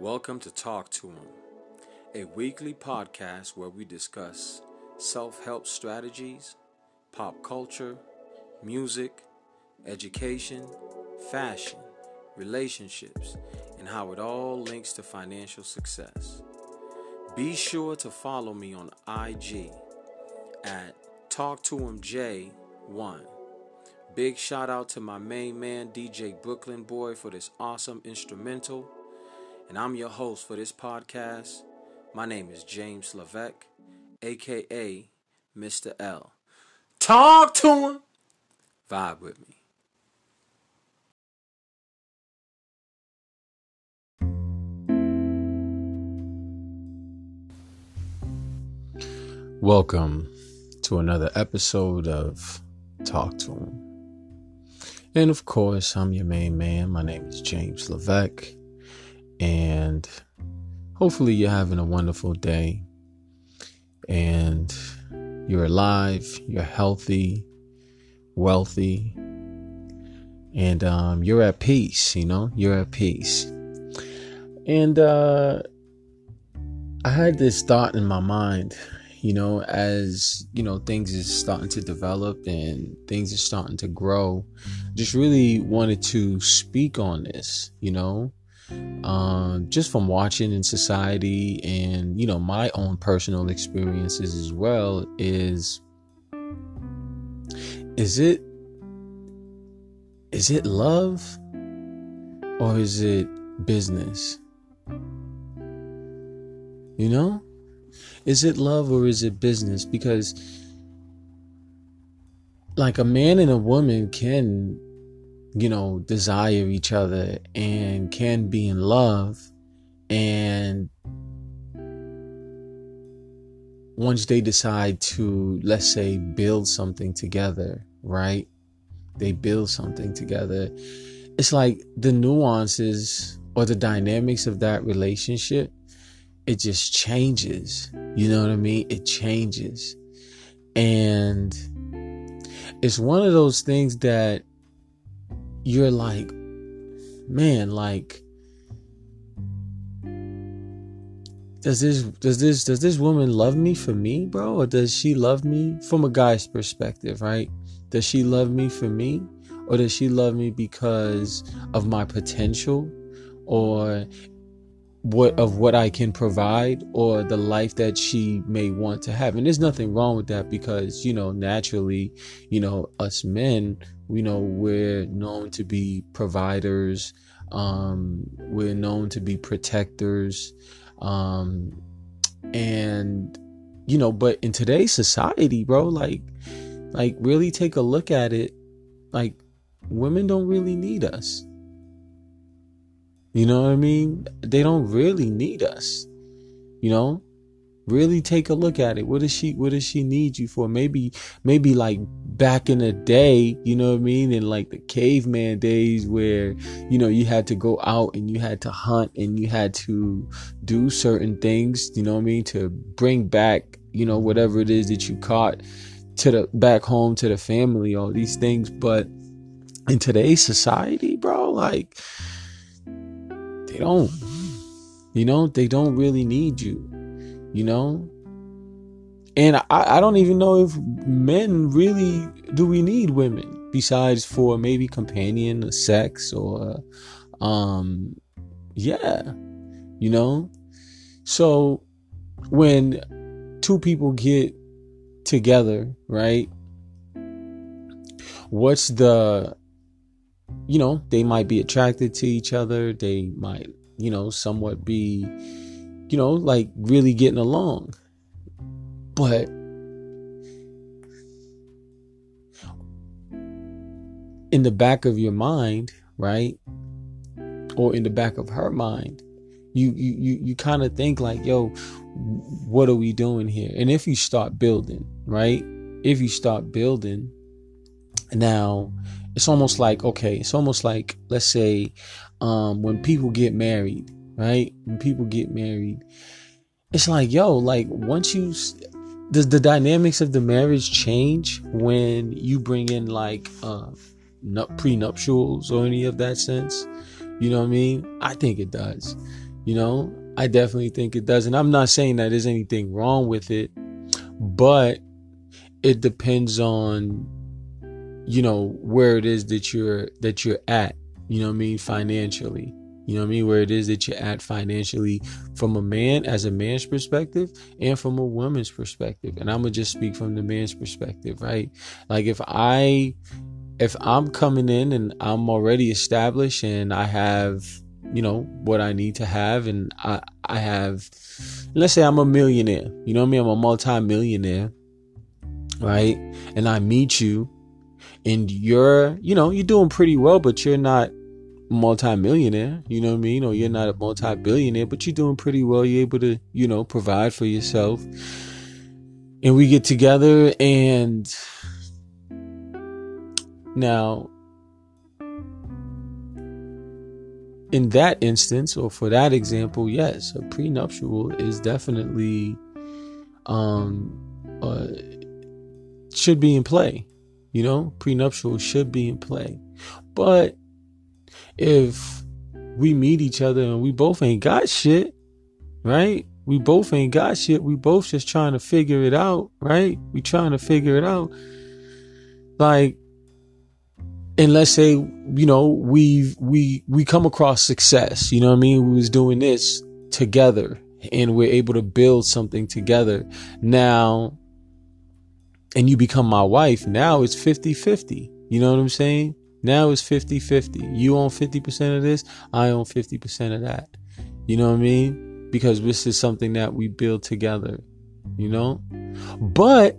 Welcome to Talk 2 Em, a weekly podcast where we discuss self help strategies, pop culture, music, education, fashion, relationships, and how it all links to financial success. Be sure to follow me on IG at Talk to Him J1. Big shout out to my main man, DJ Brooklyn Boy, for this awesome instrumental. And I'm your host for this podcast. My name is James Levesque, aka Mr. L. Talk to him. Vibe with me. Welcome to another episode of Talk 2 Em. And of course, I'm your main man. My name is James Levesque. And hopefully, you're having a wonderful day. And you're alive, you're healthy, wealthy, and um, you're at peace, you know, you're at peace. And uh, I had this thought in my mind you know, as you know, things is starting to develop and things are starting to grow. Just really wanted to speak on this, you know, um, just from watching in society and you know my own personal experiences as well. Is is it is it love or is it business? You know? Is it love or is it business? Because, like, a man and a woman can, you know, desire each other and can be in love. And once they decide to, let's say, build something together, right? They build something together. It's like the nuances or the dynamics of that relationship it just changes. You know what I mean? It changes. And it's one of those things that you're like, man, like, does this does this does this woman love me for me, bro? Or does she love me from a guy's perspective, right? Does she love me for me? Or does she love me because of my potential? Or what of what I can provide or the life that she may want to have. And there's nothing wrong with that because, you know, naturally, you know, us men, we know we're known to be providers, um, we're known to be protectors, um, and you know, but in today's society, bro, like like really take a look at it, like women don't really need us you know what I mean? They don't really need us. You know? Really take a look at it. What does she what does she need you for? Maybe maybe like back in the day, you know what I mean? In like the caveman days where, you know, you had to go out and you had to hunt and you had to do certain things, you know what I mean, to bring back, you know, whatever it is that you caught to the back home to the family, all these things. But in today's society, bro, like they don't. You know, they don't really need you. You know? And I, I don't even know if men really do we need women besides for maybe companion or sex or um yeah. You know? So when two people get together, right? What's the you know, they might be attracted to each other. They might, you know, somewhat be, you know, like really getting along. But in the back of your mind, right? Or in the back of her mind, you you you, you kind of think like, yo, what are we doing here? And if you start building, right? If you start building, now it's almost like okay it's almost like let's say um when people get married right when people get married it's like yo like once you does the dynamics of the marriage change when you bring in like uh prenuptials or any of that sense you know what i mean i think it does You know, I definitely think it does. And I'm not saying that there's anything wrong with it, but it depends on, you know, where it is that you're, that you're at, you know what I mean, financially. You know what I mean? Where it is that you're at financially from a man, as a man's perspective, and from a woman's perspective. And I'm going to just speak from the man's perspective, right? Like if I, if I'm coming in and I'm already established and I have, you know, what I need to have and I, I have, let's say I'm a millionaire, you know what I mean? I'm a multi-millionaire, right? And I meet you and you're, you know, you're doing pretty well, but you're not multi-millionaire, you know what I mean? Or you're not a multi-billionaire, but you're doing pretty well. You're able to, you know, provide for yourself. And we get together and now in that instance or for that example, yes, a prenuptial is definitely um uh, should be in play. You know, prenuptial should be in play. But if we meet each other and we both ain't got shit, right? We both ain't got shit. We both just trying to figure it out, right? We trying to figure it out. Like, and let's say, you know, we we we come across success. You know what I mean? We was doing this together and we're able to build something together. Now, and you become my wife, now it's 50-50. You know what I'm saying? Now it's 50 50. You own 50% of this, I own 50% of that. You know what I mean? Because this is something that we build together, you know? But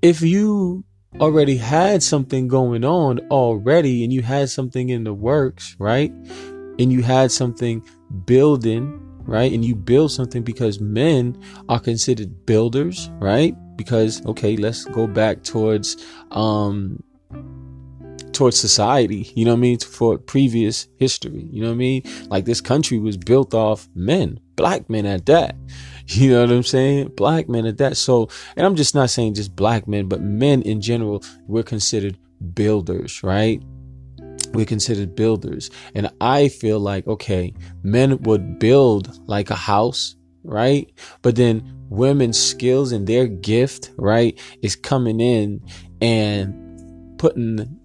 if you already had something going on already and you had something in the works, right? And you had something building, right? And you build something because men are considered builders, right? Because, okay, let's go back towards, um, towards society, you know what I mean, for previous history, you know what I mean? Like this country was built off men, black men at that. You know what I'm saying? Black men at that. So, and I'm just not saying just black men, but men in general, we're considered builders, right? We're considered builders. And I feel like, okay, men would build like a house, right? But then women's skills and their gift, right, is coming in and putting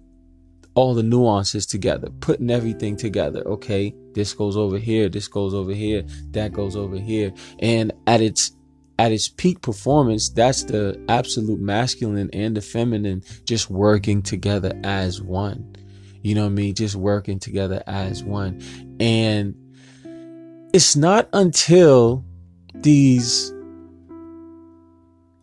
all the nuances together, putting everything together. Okay, this goes over here, this goes over here, that goes over here. And at its at its peak performance, that's the absolute masculine and the feminine just working together as one. You know what I mean? Just working together as one. And it's not until these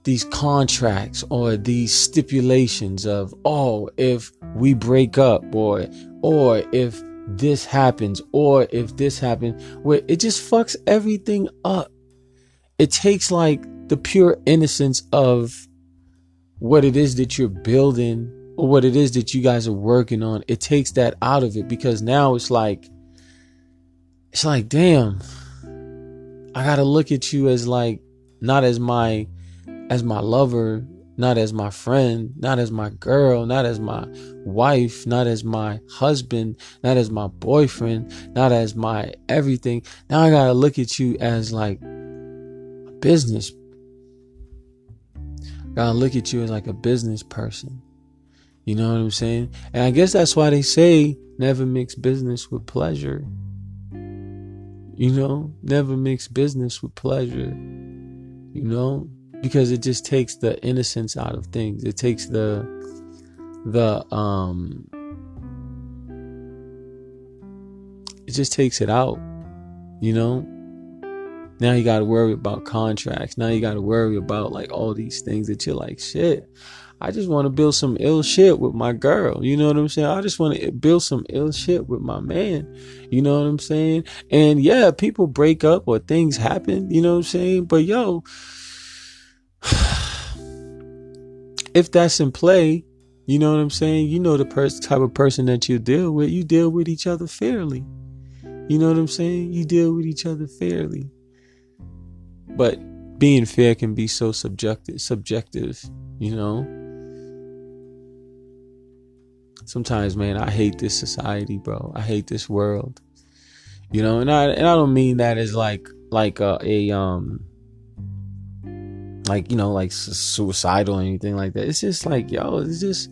these contracts or these stipulations of oh if we break up or or if this happens or if this happens where it just fucks everything up. It takes like the pure innocence of what it is that you're building or what it is that you guys are working on. It takes that out of it because now it's like it's like damn i gotta look at you as like not as my as my lover, not as my friend, not as my girl, not as my wife, not as my husband, not as my boyfriend, not as my everything. Now I gotta look at you as like a business. Gotta look at you as like a business person. You know what I'm saying? And I guess that's why they say never mix business with pleasure. You know, never mix business with pleasure. You know, because it just takes the innocence out of things. It takes the the um it just takes it out. You know? Now you got to worry about contracts. Now you got to worry about like all these things that you're like, shit. I just want to build some ill shit with my girl. You know what I'm saying? I just want to build some ill shit with my man. You know what I'm saying? And yeah, people break up or things happen, you know what I'm saying? But yo, if that's in play, you know what I'm saying? You know the type of person that you deal with. You deal with each other fairly. You know what I'm saying? You deal with each other fairly. But being fair can be so subjective, subjective, you know? Sometimes, man, I hate this society, bro. I hate this world. You know, and I and I don't mean that as like like a, a um like you know like suicidal or anything like that. It's just like yo, it's just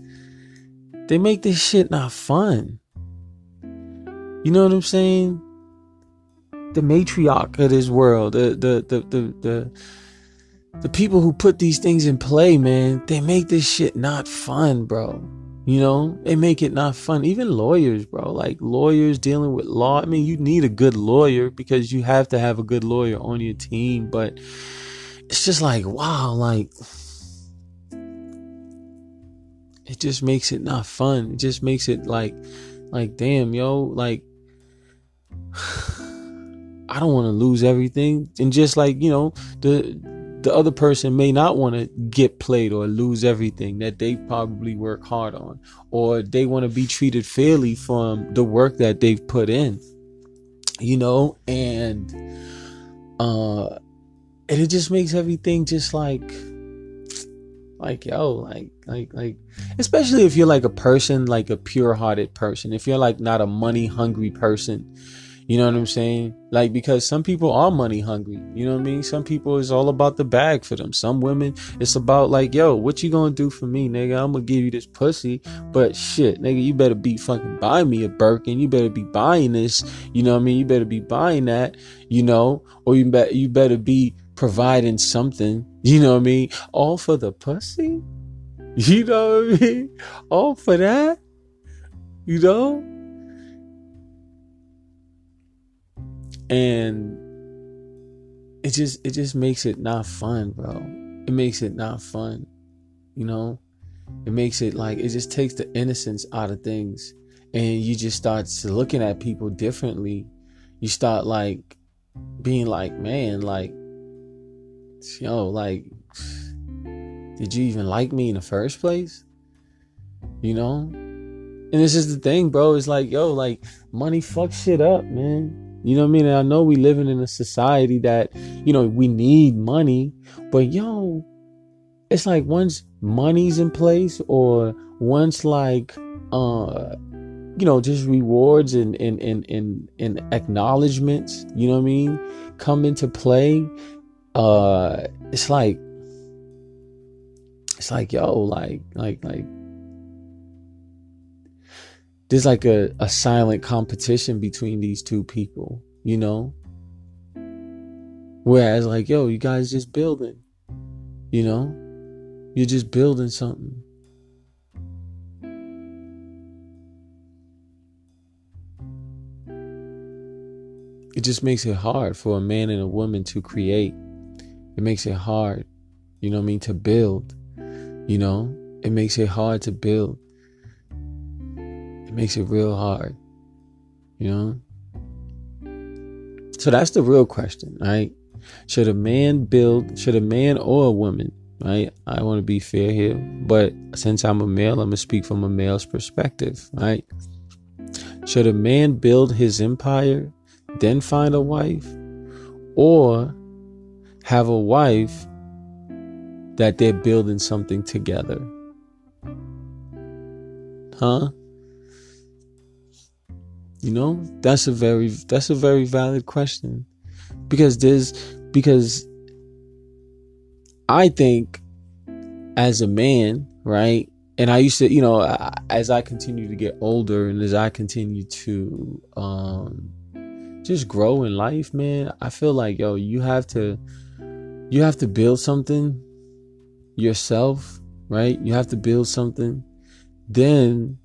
they make this shit not fun. You know what I'm saying? The matriarch of this world, the the the the the, the people who put these things in play, man, they make this shit not fun, bro. You know, they make it not fun. Even lawyers, bro, like lawyers dealing with law. I mean, you need a good lawyer because you have to have a good lawyer on your team, but it's just like, wow, like it just makes it not fun. It just makes it like like damn, yo, like I don't want to lose everything. And just like, you know, the the other person may not want to get played or lose everything that they probably work hard on or they want to be treated fairly from the work that they've put in you know and uh and it just makes everything just like like yo like like like especially if you're like a person like a pure hearted person if you're like not a money hungry person you know what I'm saying? Like, because some people are money hungry. You know what I mean? Some people is all about the bag for them. Some women, it's about like, yo, what you gonna do for me, nigga? I'm gonna give you this pussy. But shit, nigga, you better be fucking buying me a Birkin. You better be buying this. You know what I mean? You better be buying that, you know? Or you bet you better be providing something. You know what I mean? All for the pussy? You know what I mean? All for that? You know? and it just it just makes it not fun bro it makes it not fun you know it makes it like it just takes the innocence out of things and you just start looking at people differently you start like being like man like yo like did you even like me in the first place? You know? And this is the thing bro. It's like yo like money fucks shit up man. You know what I mean? I know we living in a society that, you know, we need money, but yo, it's like once money's in place or once like uh you know, just rewards and and and and, and acknowledgments, you know what I mean, come into play, uh it's like it's like yo, like like like there's like a, a silent competition between these two people, you know? Whereas, like, yo, you guys just building, you know? You're just building something. It just makes it hard for a man and a woman to create. It makes it hard, you know what I mean, to build. You know, it makes it hard to build it makes it real hard, you know? So that's the real question, right? Should a man build, should a man or a woman, right? I want to be fair here, but since I'm a male, I'm going to speak from a male's perspective, right? Should a man build his empire, then find a wife, or have a wife that they're building something together? Huh? You know, that's a very that's a very valid question. Because there's because I think as a man, right? And I used to, you know, as I continue to get older and as I continue to um just grow in life, man, I feel like yo, you have to you have to build something yourself, right? You have to build something. Then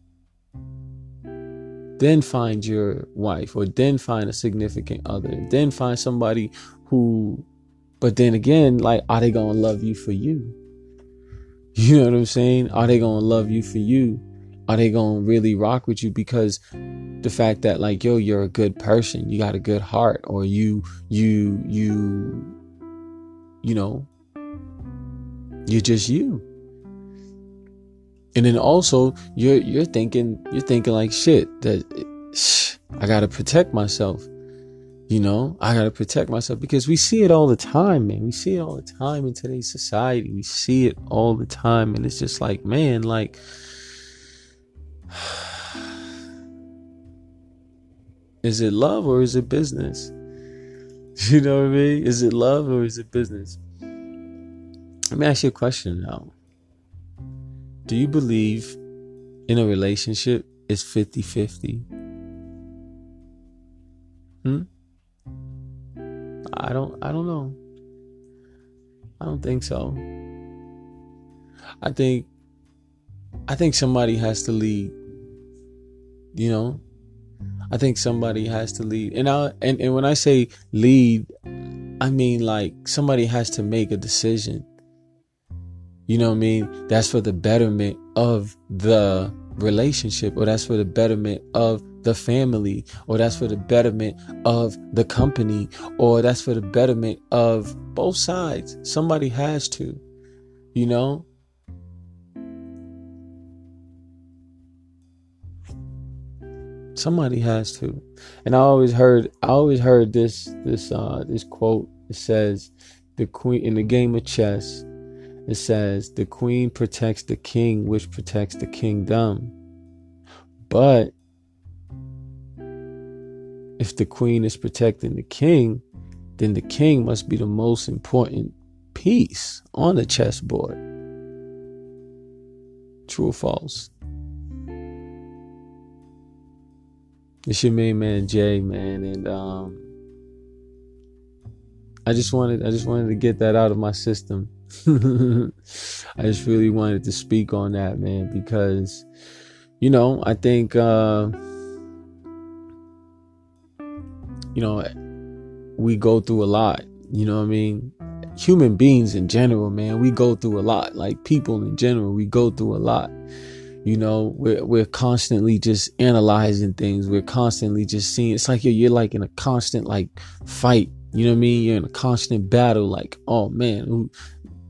then find your wife or then find a significant other. Then find somebody who but then again like are they gonna love you for you? You know what i'm saying? Are they gonna love you for you? Are they gonna really rock with you? Because the fact that like yo you're a good person you got a good heart or you you you you know you're just you and then also you're you're thinking you're thinking like shit that shh, I gotta protect myself. You know, I gotta protect myself because we see it all the time, man. We see it all the time in today's society. We see it all the time, and it's just like, man, like Is it love or is it business? You know what I mean? Is it love or is it business? Let me ask you a question now. Do you believe in a relationship is 50 50? Hmm? I don't I don't know. I don't think so. I think I think somebody has to lead. You know? I think somebody has to lead. And I and, and when I say lead, I mean like somebody has to make a decision. You know what I mean? That's for the betterment of the relationship, or that's for the betterment of the family, or that's for the betterment of the company, or that's for the betterment of both sides. Somebody has to, you know? Somebody has to. And I always heard I always heard this this uh this quote. It says the queen in the game of chess, it says the queen protects the king which protects the kingdom. But if the queen is protecting the king, then the king must be the most important piece on the chessboard. True or false? It's your main man Jay, man, and um, I just wanted I just wanted to get that out of my system. I just really wanted to speak on that, man, because you know I think uh, you know we go through a lot. You know what I mean? Human beings in general, man, we go through a lot. Like people in general, we go through a lot you know we're, we're constantly just analyzing things. We're constantly just seeing it's like you're, you're like in a constant like fight. You know what i mean? You're in a constant battle like oh man who,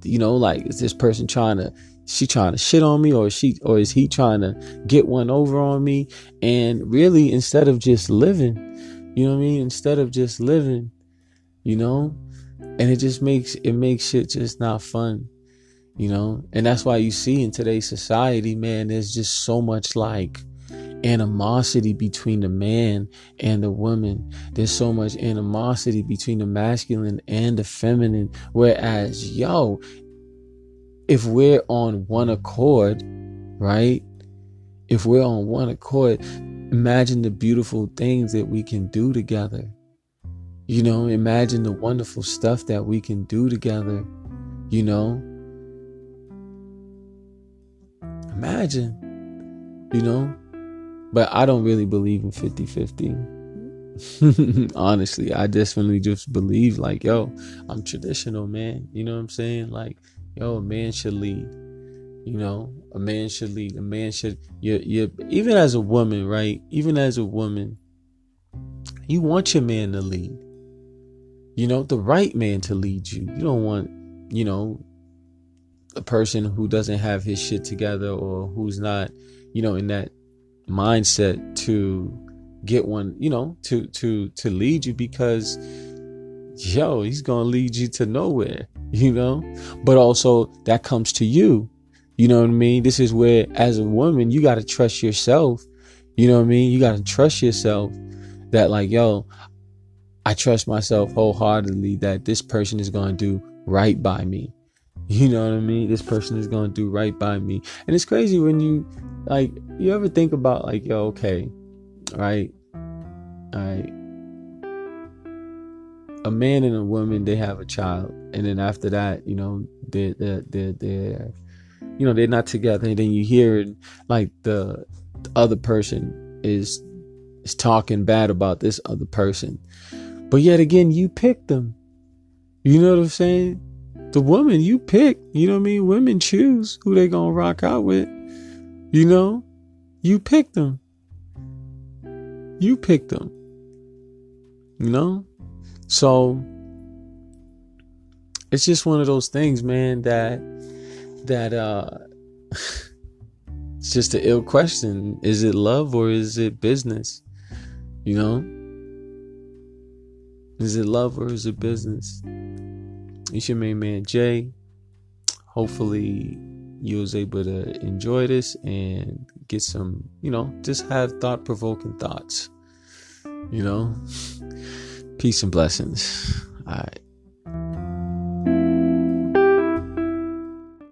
you know like is this person trying to she trying to shit on me or is she or is he trying to get one over on me? And really instead of just living you know what i mean? Instead of just living you know? And it just makes it makes shit just not fun you know? And that's why you see in today's society man there's just so much like animosity between the man and the woman. There's so much animosity between the masculine and the feminine. Whereas yo if we're on one accord right? If we're on one accord imagine the beautiful things that we can do together. You know imagine the wonderful stuff that we can do together you know Imagine, you know? But I don't really believe in 50 50. Honestly, I definitely just believe, like, yo, I'm traditional, man. You know what I'm saying? Like, yo, a man should lead. You know, a man should lead. A man should, you, you, even as a woman, right? Even as a woman, you want your man to lead. You know, the right man to lead you. You don't want, you know, a person who doesn't have his shit together or who's not, you know, in that mindset to get one, you know, to to to lead you because yo, he's going to lead you to nowhere, you know? But also that comes to you. You know what I mean? This is where as a woman, you got to trust yourself. You know what I mean? You got to trust yourself that like, yo, I trust myself wholeheartedly that this person is going to do right by me. You know what I mean? This person is gonna do right by me. And it's crazy when you like you ever think about like, yo, okay, right? Alright. A man and a woman, they have a child. And then after that, you know, they're they're they're, they're you know, they're not together. And then you hear it, like the, the other person is is talking bad about this other person. But yet again, you picked them. You know what I'm saying? The woman you pick, you know what I mean? Women choose who they gonna rock out with. You know? You pick them. You pick them. You know? So it's just one of those things, man, that that uh it's just an ill question. Is it love or is it business? You know? Is it love or is it business? It's your main man Jay. Hopefully you was able to enjoy this and get some, you know, just have thought provoking thoughts. You know? Peace and blessings. All right.